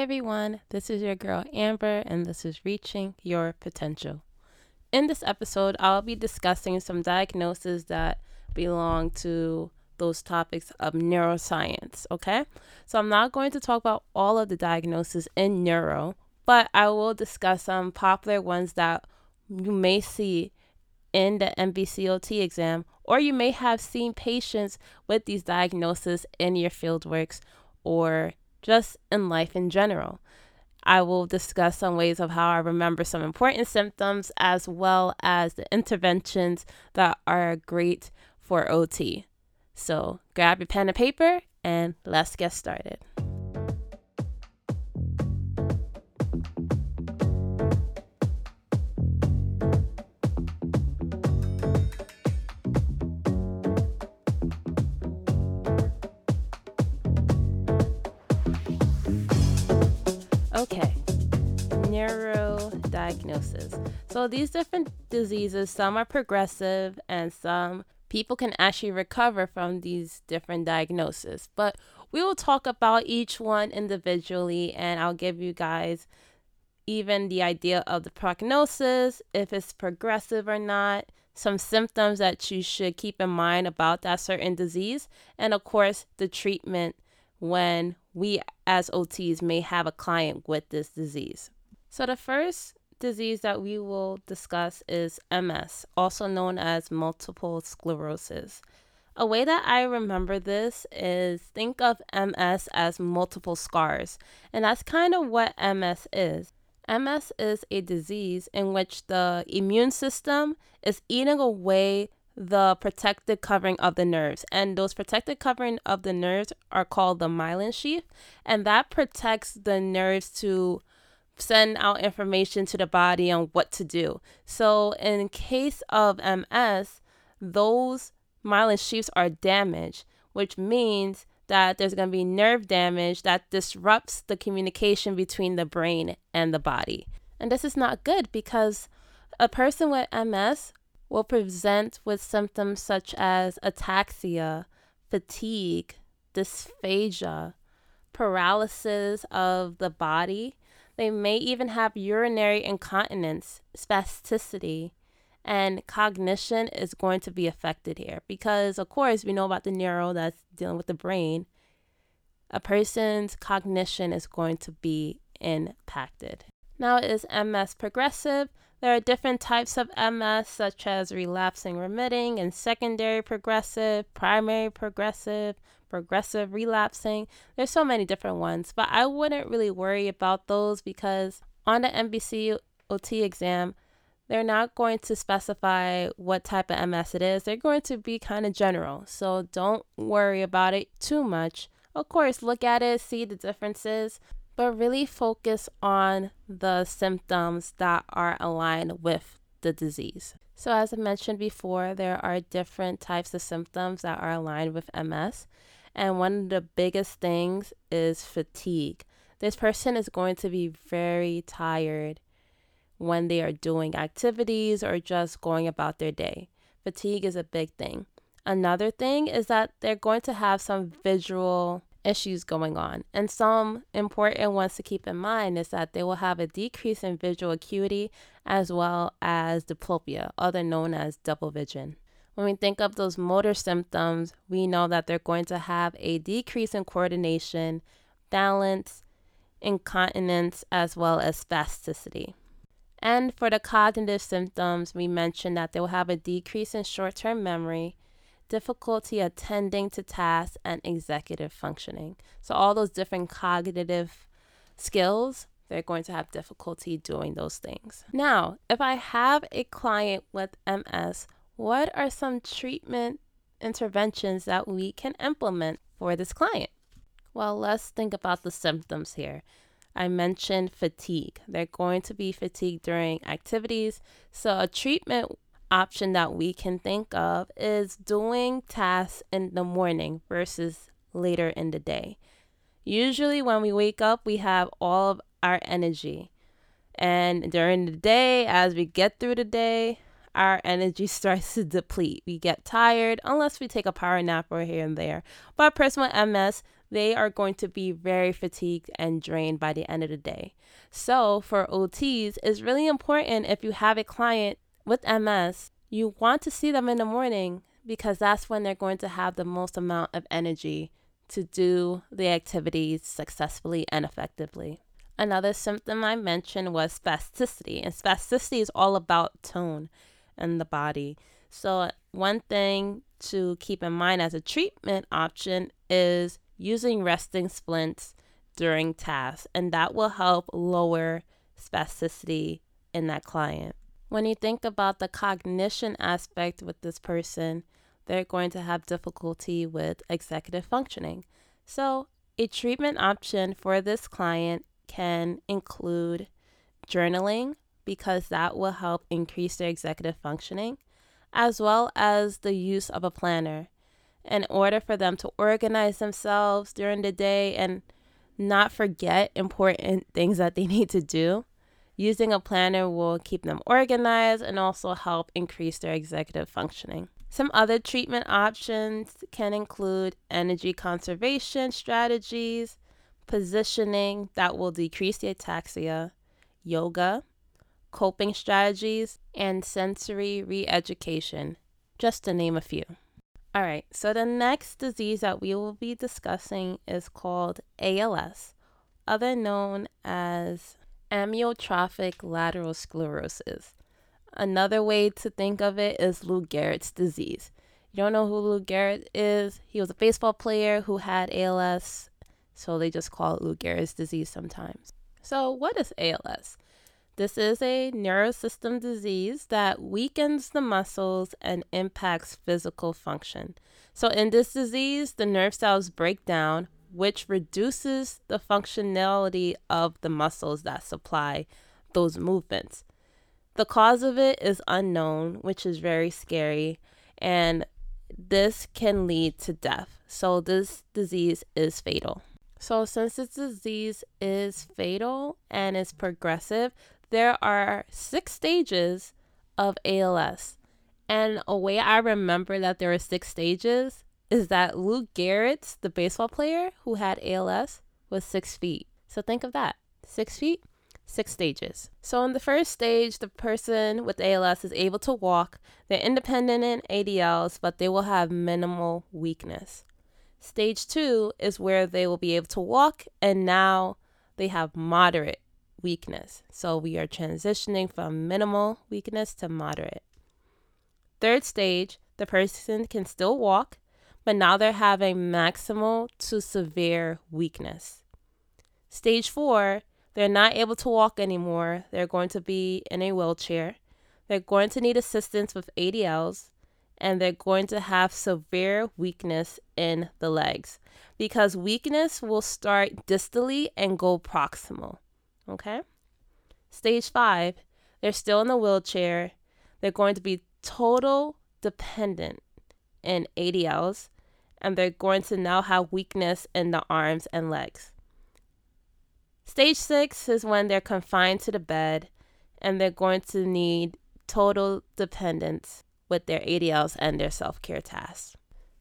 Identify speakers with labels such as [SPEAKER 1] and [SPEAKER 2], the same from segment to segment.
[SPEAKER 1] everyone, this is your girl Amber, and this is Reaching Your Potential. In this episode, I'll be discussing some diagnoses that belong to those topics of neuroscience, okay? So I'm not going to talk about all of the diagnoses in neuro, but I will discuss some popular ones that you may see in the NBCOT exam, or you may have seen patients with these diagnoses in your fieldworks or just in life in general. I will discuss some ways of how I remember some important symptoms as well as the interventions that are great for OT. So grab your pen and paper and let's get started. So these different diseases, some are progressive and some people can actually recover from these different diagnoses. But we will talk about each one individually and I'll give you guys even the idea of the prognosis, if it's progressive or not, some symptoms that you should keep in mind about that certain disease, and of course, the treatment when we as OTs may have a client with this disease. So, the first disease that we will discuss is MS, also known as multiple sclerosis. A way that I remember this is think of MS as multiple scars, and that's kind of what MS is. MS is a disease in which the immune system is eating away the protective covering of the nerves. And those protective covering of the nerves are called the myelin sheath. And that protects the nerves to send out information to the body on what to do. So in case of MS, those myelin sheaths are damaged, which means that there's going to be nerve damage that disrupts the communication between the brain and the body. And this is not good because a person with MS will present with symptoms such as ataxia, fatigue, dysphagia, paralysis of the body. They may even have urinary incontinence, spasticity, and cognition is going to be affected here because, of course, we know about the neuro that's dealing with the brain. A person's cognition is going to be impacted. Now, is MS progressive? There are different types of MS, such as relapsing remitting and secondary progressive, primary progressive, progressive relapsing. There's so many different ones, but I wouldn't really worry about those because on the NBC OT exam, they're not going to specify what type of MS it is. They're going to be kind of general. So don't worry about it too much. Of course, look at it, see the differences, but really focus on the symptoms that are aligned with the disease. So, as I mentioned before, there are different types of symptoms that are aligned with MS. And one of the biggest things is fatigue. This person is going to be very tired when they are doing activities or just going about their day. Fatigue is a big thing. Another thing is that they're going to have some visual issues going on. And some important ones to keep in mind is that they will have a decrease in visual acuity as well as diplopia, other known as double vision. When we think of those motor symptoms, we know that they're going to have a decrease in coordination, balance, incontinence, as well as spasticity. And for the cognitive symptoms, we mentioned that they will have a decrease in short term memory, difficulty attending to tasks, and executive functioning. So, all those different cognitive skills, they're going to have difficulty doing those things. Now, if I have a client with MS, what are some treatment interventions that we can implement for this client? Well, let's think about the symptoms here. I mentioned fatigue. They're going to be fatigued during activities. So, a treatment option that we can think of is doing tasks in the morning versus later in the day. Usually, when we wake up, we have all of our energy. And during the day, as we get through the day, our energy starts to deplete. We get tired unless we take a power nap or here and there. But person with MS, they are going to be very fatigued and drained by the end of the day. So, for OTs, it's really important if you have a client with MS, you want to see them in the morning because that's when they're going to have the most amount of energy to do the activities successfully and effectively. Another symptom I mentioned was spasticity, and spasticity is all about tone in the body. So, one thing to keep in mind as a treatment option is using resting splints during tasks, and that will help lower spasticity in that client. When you think about the cognition aspect with this person, they're going to have difficulty with executive functioning. So, a treatment option for this client can include journaling because that will help increase their executive functioning, as well as the use of a planner in order for them to organize themselves during the day and not forget important things that they need to do. Using a planner will keep them organized and also help increase their executive functioning. Some other treatment options can include energy conservation strategies, positioning that will decrease the ataxia, yoga, coping strategies, and sensory re education, just to name a few. All right, so the next disease that we will be discussing is called ALS, other known as amyotrophic lateral sclerosis. Another way to think of it is Lou Gehrig's disease. You don't know who Lou Gehrig is? He was a baseball player who had ALS, so they just call it Lou Gehrig's disease sometimes. So, what is ALS? This is a neurosystem disease that weakens the muscles and impacts physical function. So, in this disease, the nerve cells break down, which reduces the functionality of the muscles that supply those movements. The cause of it is unknown, which is very scary, and this can lead to death. So, this disease is fatal. So, since this disease is fatal and is progressive, there are six stages of ALS. And a way I remember that there are six stages is that Lou Gehrig's, the baseball player who had ALS, was six feet. So think of that six feet, six stages. So, in the first stage, the person with ALS is able to walk. They're independent in ADLs, but they will have minimal weakness. Stage two is where they will be able to walk, and now they have moderate weakness. So we are transitioning from minimal weakness to moderate. Third stage, the person can still walk, but now they're having maximal to severe weakness. Stage four, they're not able to walk anymore. They're going to be in a wheelchair. They're going to need assistance with ADLs, and they're going to have severe weakness in the legs because weakness will start distally and go proximal. Okay? Stage five, they're still in the wheelchair. They're going to be total dependent in ADLs, and they're going to now have weakness in the arms and legs. Stage six is when they're confined to the bed and they're going to need total dependence with their ADLs and their self care tasks.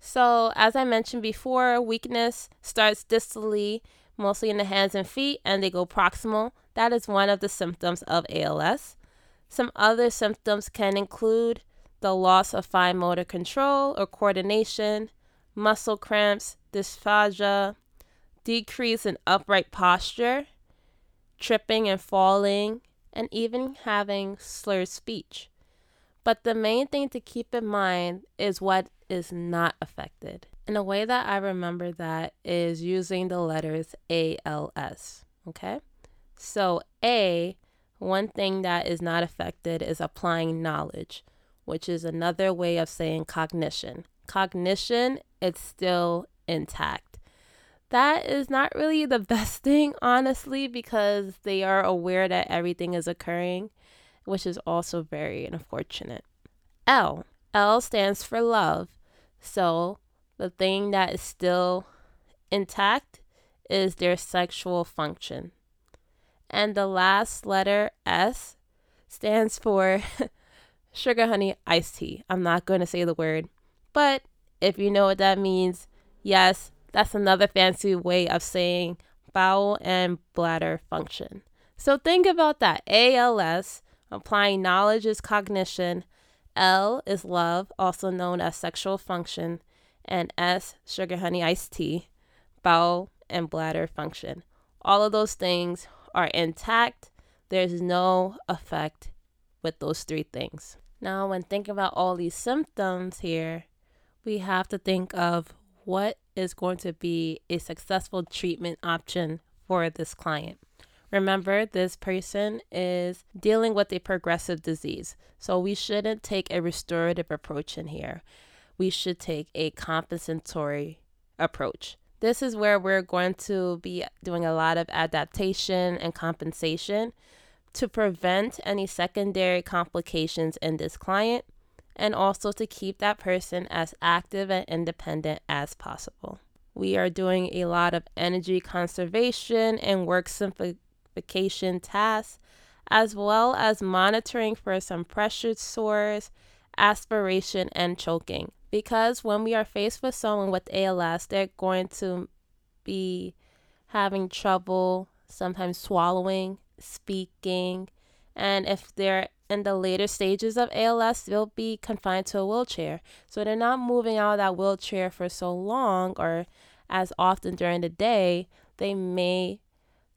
[SPEAKER 1] So, as I mentioned before, weakness starts distally mostly in the hands and feet, and they go proximal. That is one of the symptoms of ALS. Some other symptoms can include the loss of fine motor control or coordination, muscle cramps, dysphagia, decrease in upright posture, tripping and falling, and even having slurred speech. But the main thing to keep in mind is what is not affected. And a way that I remember that is using the letters ALS. Okay. So, A, one thing that is not affected is applying knowledge, which is another way of saying cognition. Cognition, it's still intact. That is not really the best thing, honestly, because they are aware that everything is occurring, which is also very unfortunate. L. L stands for love. So, the thing that is still intact is their sexual function. And the last letter S stands for sugar honey iced tea. I'm not going to say the word, but if you know what that means, yes, That's another fancy way of saying bowel and bladder function. So think about that. ALS, applying knowledge is cognition. L is love, also known as sexual function. And S, sugar honey iced tea, bowel and bladder function. All of those things are intact. There's no effect with those three things. Now, when thinking about all these symptoms here, we have to think of what is going to be a successful treatment option for this client. Remember, this person is dealing with a progressive disease, so we shouldn't take a restorative approach in here. We should take a compensatory approach. This is where we're going to be doing a lot of adaptation and compensation to prevent any secondary complications in this client and also to keep that person as active and independent as possible. We are doing a lot of energy conservation and work simplification tasks, as well as monitoring for some pressure sores, aspiration, and choking. Because when we are faced with someone with ALS, they're going to be having trouble sometimes swallowing, speaking, and if they're in the later stages of ALS, they'll be confined to a wheelchair. So they're not moving out of that wheelchair for so long or as often during the day, they may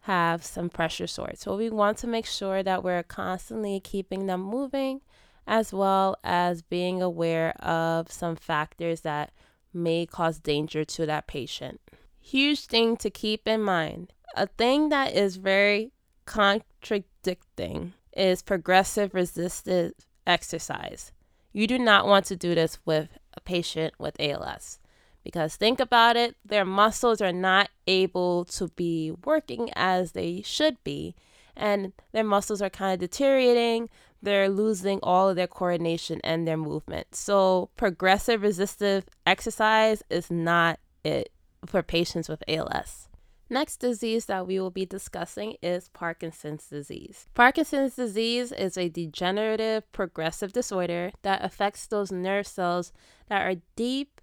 [SPEAKER 1] have some pressure sores. So we want to make sure that we're constantly keeping them moving as well as being aware of some factors that may cause danger to that patient. Huge thing to keep in mind. A thing that is very contradicting is progressive resistive exercise. You do not want to do this with a patient with ALS because think about it, their muscles are not able to be working as they should be, and their muscles are kind of deteriorating. They're losing all of their coordination and their movement. So, progressive resistive exercise is not it for patients with ALS. Next disease that we will be discussing is Parkinson's disease. Parkinson's disease is a degenerative progressive disorder that affects those nerve cells that are deep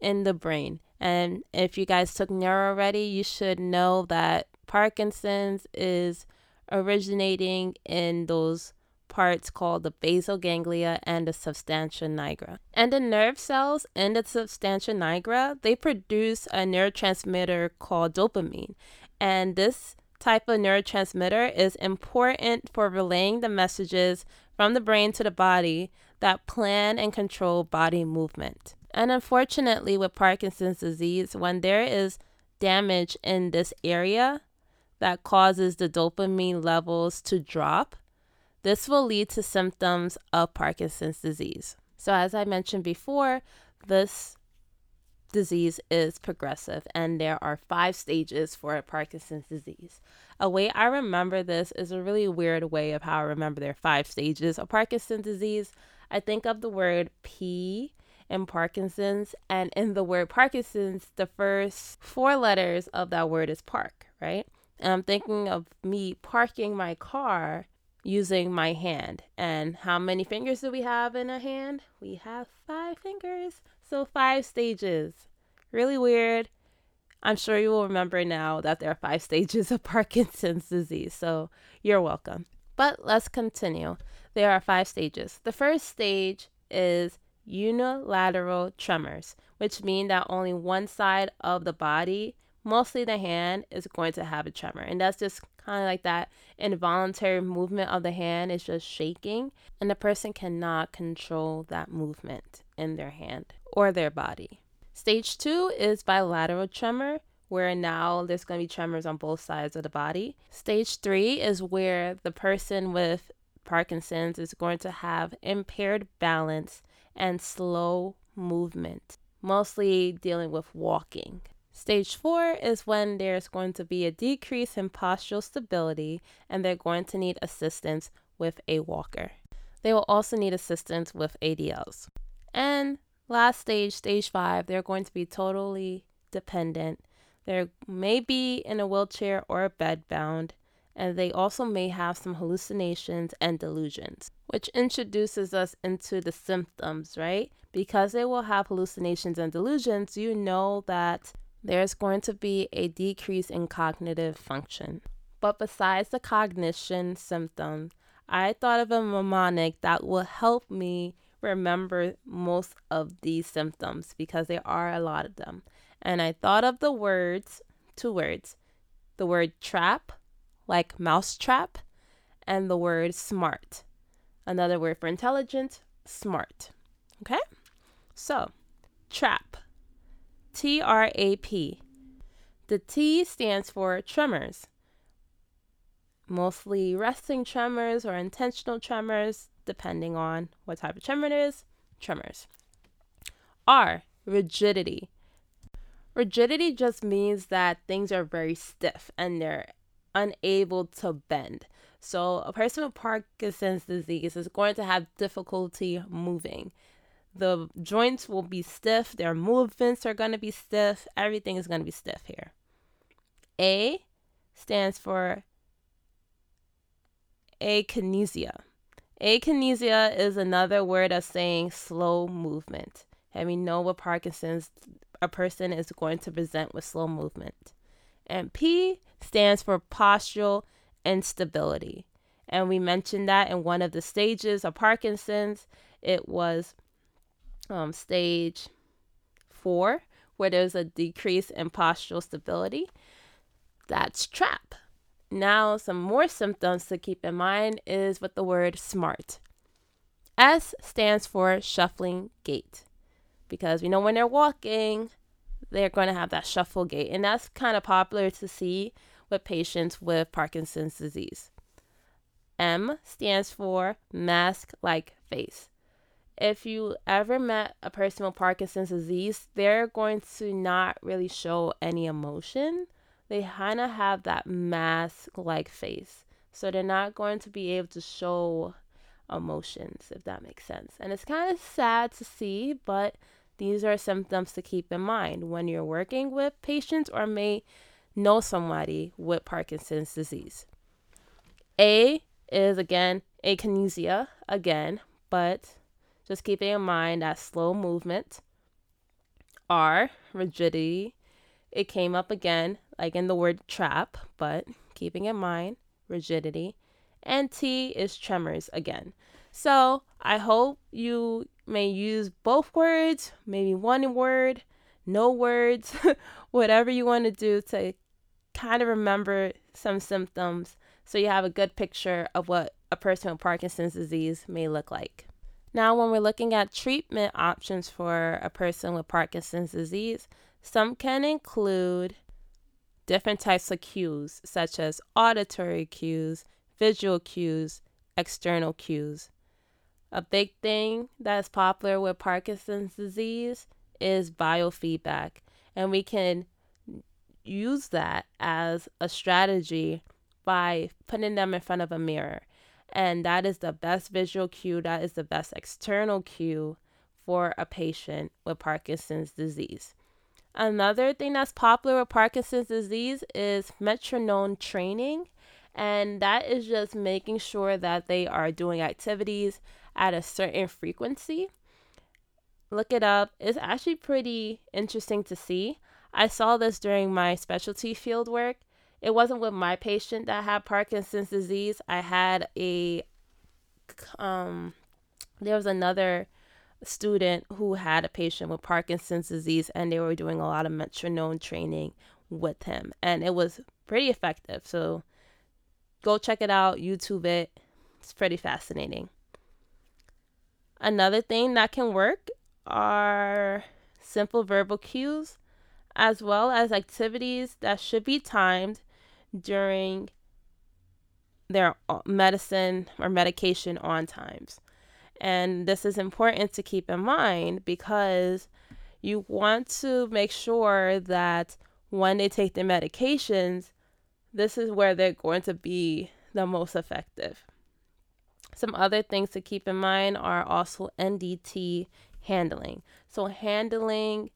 [SPEAKER 1] in the brain. And if you guys took neuro already, you should know that Parkinson's is originating in those parts called the basal ganglia and the substantia nigra. And the nerve cells in the substantia nigra, they produce a neurotransmitter called dopamine. And this type of neurotransmitter is important for relaying the messages from the brain to the body that plan and control body movement. And unfortunately, with Parkinson's disease, when there is damage in this area that causes the dopamine levels to drop, this will lead to symptoms of Parkinson's disease. So, as I mentioned before, this disease is progressive and there are five stages for Parkinson's disease. A way I remember this is a really weird way of how I remember there are five stages of Parkinson's disease. I think of the word P in Parkinson's, and in the word Parkinson's, the first four letters of that word is park, right? And I'm thinking of me parking my car using my hand. And how many fingers do we have in a hand? We have five fingers. So, five stages. Really weird. I'm sure you will remember now that there are five stages of Parkinson's disease. So, you're welcome. But let's continue. There are five stages. The first stage is unilateral tremors, which mean that only one side of the body, mostly the hand, is going to have a tremor. And that's just kind of like that involuntary movement of the hand is just shaking, and the person cannot control that movement in their hand or their body. Stage two is bilateral tremor, where now there's going to be tremors on both sides of the body. Stage three is where the person with Parkinson's is going to have impaired balance and slow movement, mostly dealing with walking. Stage four is when there's going to be a decrease in postural stability and they're going to need assistance with a walker. They will also need assistance with ADLs. And last stage, stage five, they're going to be totally dependent. They may be in a wheelchair or a bed bound, and they also may have some hallucinations and delusions, which introduces us into the symptoms, right? Because they will have hallucinations and delusions, you know that there's going to be a decrease in cognitive function. But besides the cognition symptoms, I thought of a mnemonic that will help me remember most of these symptoms because there are a lot of them. And I thought of the words, two words, the word trap, like mouse trap, and the word smart. Another word for intelligent, smart. Okay? So, trap. T R A P. The T stands for tremors mostly resting tremors or intentional tremors, depending on what type of tremor it is, tremors. R, rigidity. Rigidity just means that things are very stiff and they're unable to bend. So, a person with Parkinson's disease is going to have difficulty moving. The joints will be stiff, their movements are going to be stiff, everything is going to be stiff here. A stands for akinesia. Akinesia is another word of saying slow movement. And we know what Parkinson's a person is going to present with slow movement. And P stands for postural instability. And we mentioned that in one of the stages of Parkinson's. It was um, stage four, where there's a decrease in postural stability. That's TRAP. Now, some more symptoms to keep in mind is with the word smart. S stands for shuffling gait because we know when they're walking, they're going to have that shuffle gait, and that's kind of popular to see with patients with Parkinson's disease. M stands for mask like face. If you ever met a person with Parkinson's disease, they're going to not really show any emotion they kind of have that mask like face. So they're not going to be able to show emotions, if that makes sense. And it's kind of sad to see, but these are symptoms to keep in mind when you're working with patients or may know somebody with Parkinson's disease. A is again akinesia, again, but just keeping in mind that slow movement. R, rigidity. It came up again like in the word trap, but keeping in mind rigidity. And T is tremors again. So I hope you may use both words, maybe one word, no words, whatever you want to do to kind of remember some symptoms so you have a good picture of what a person with Parkinson's disease may look like. Now, when we're looking at treatment options for a person with Parkinson's disease, some can include different types of cues, such as auditory cues, visual cues, external cues. A big thing that's popular with Parkinson's disease is biofeedback, and we can use that as a strategy by putting them in front of a mirror. And that is the best visual cue, that is the best external cue for a patient with Parkinson's disease. Another thing that's popular with Parkinson's disease is metronome training. And that is just making sure that they are doing activities at a certain frequency. Look it up. It's actually pretty interesting to see. I saw this during my specialty field work. It wasn't with my patient that had Parkinson's disease. I had a um there was another student who had a patient with Parkinson's disease, and they were doing a lot of metronome training with him, and it was pretty effective. So go check it out, YouTube it. It's pretty fascinating. Another thing that can work are simple verbal cues, as well as activities that should be timed during their uh, medicine or medication on times. And this is important to keep in mind because you want to make sure that when they take their medications, this is where they're going to be the most effective. Some other things to keep in mind are also NDT handling. So, handling,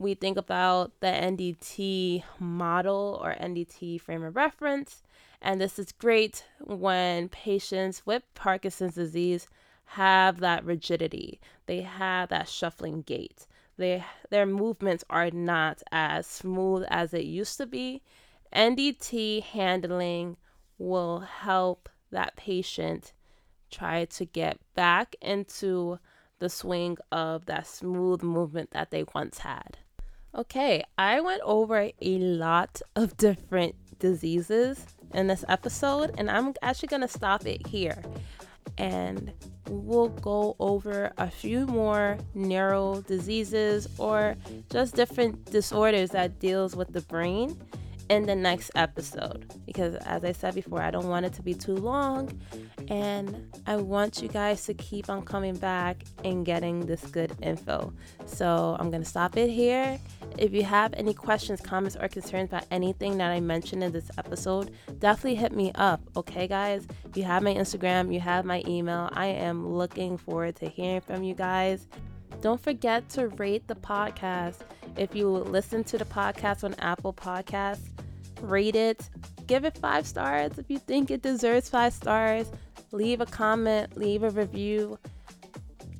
[SPEAKER 1] we think about the NDT model or NDT frame of reference. And this is great when patients with Parkinson's disease have that rigidity, they have that shuffling gait. they their movements are not as smooth as it used to be, NDT handling will help that patient try to get back into the swing of that smooth movement that they once had. Okay, I went over a lot of different diseases in this episode, and I'm actually going to stop it here. And we'll go over a few more neuro diseases or just different disorders that deals with the brain in the next episode because as I said before, I don't want it to be too long and I want you guys to keep on coming back and getting this good info. So I'm going to stop it here. If you have any questions, comments, or concerns about anything that I mentioned in this episode, definitely hit me up. Okay, guys? You have my Instagram, you have my email. I am looking forward to hearing from you guys. Don't forget to rate the podcast. If you listen to the podcast on Apple Podcasts, rate it, give it five stars if you think it deserves five stars. Leave a comment, leave a review,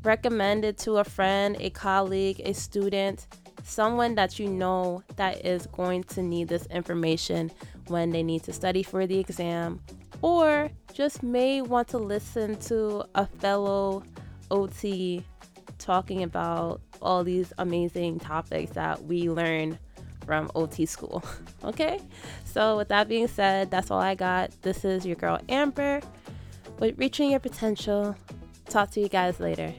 [SPEAKER 1] recommend it to a friend, a colleague, a student, someone that you know that is going to need this information when they need to study for the exam, or just may want to listen to a fellow OT talking about all these amazing topics that we learn from OT school. okay? So, with that being said, that's all I got. This is your girl Amber with Reaching Your Potential. Talk to you guys later.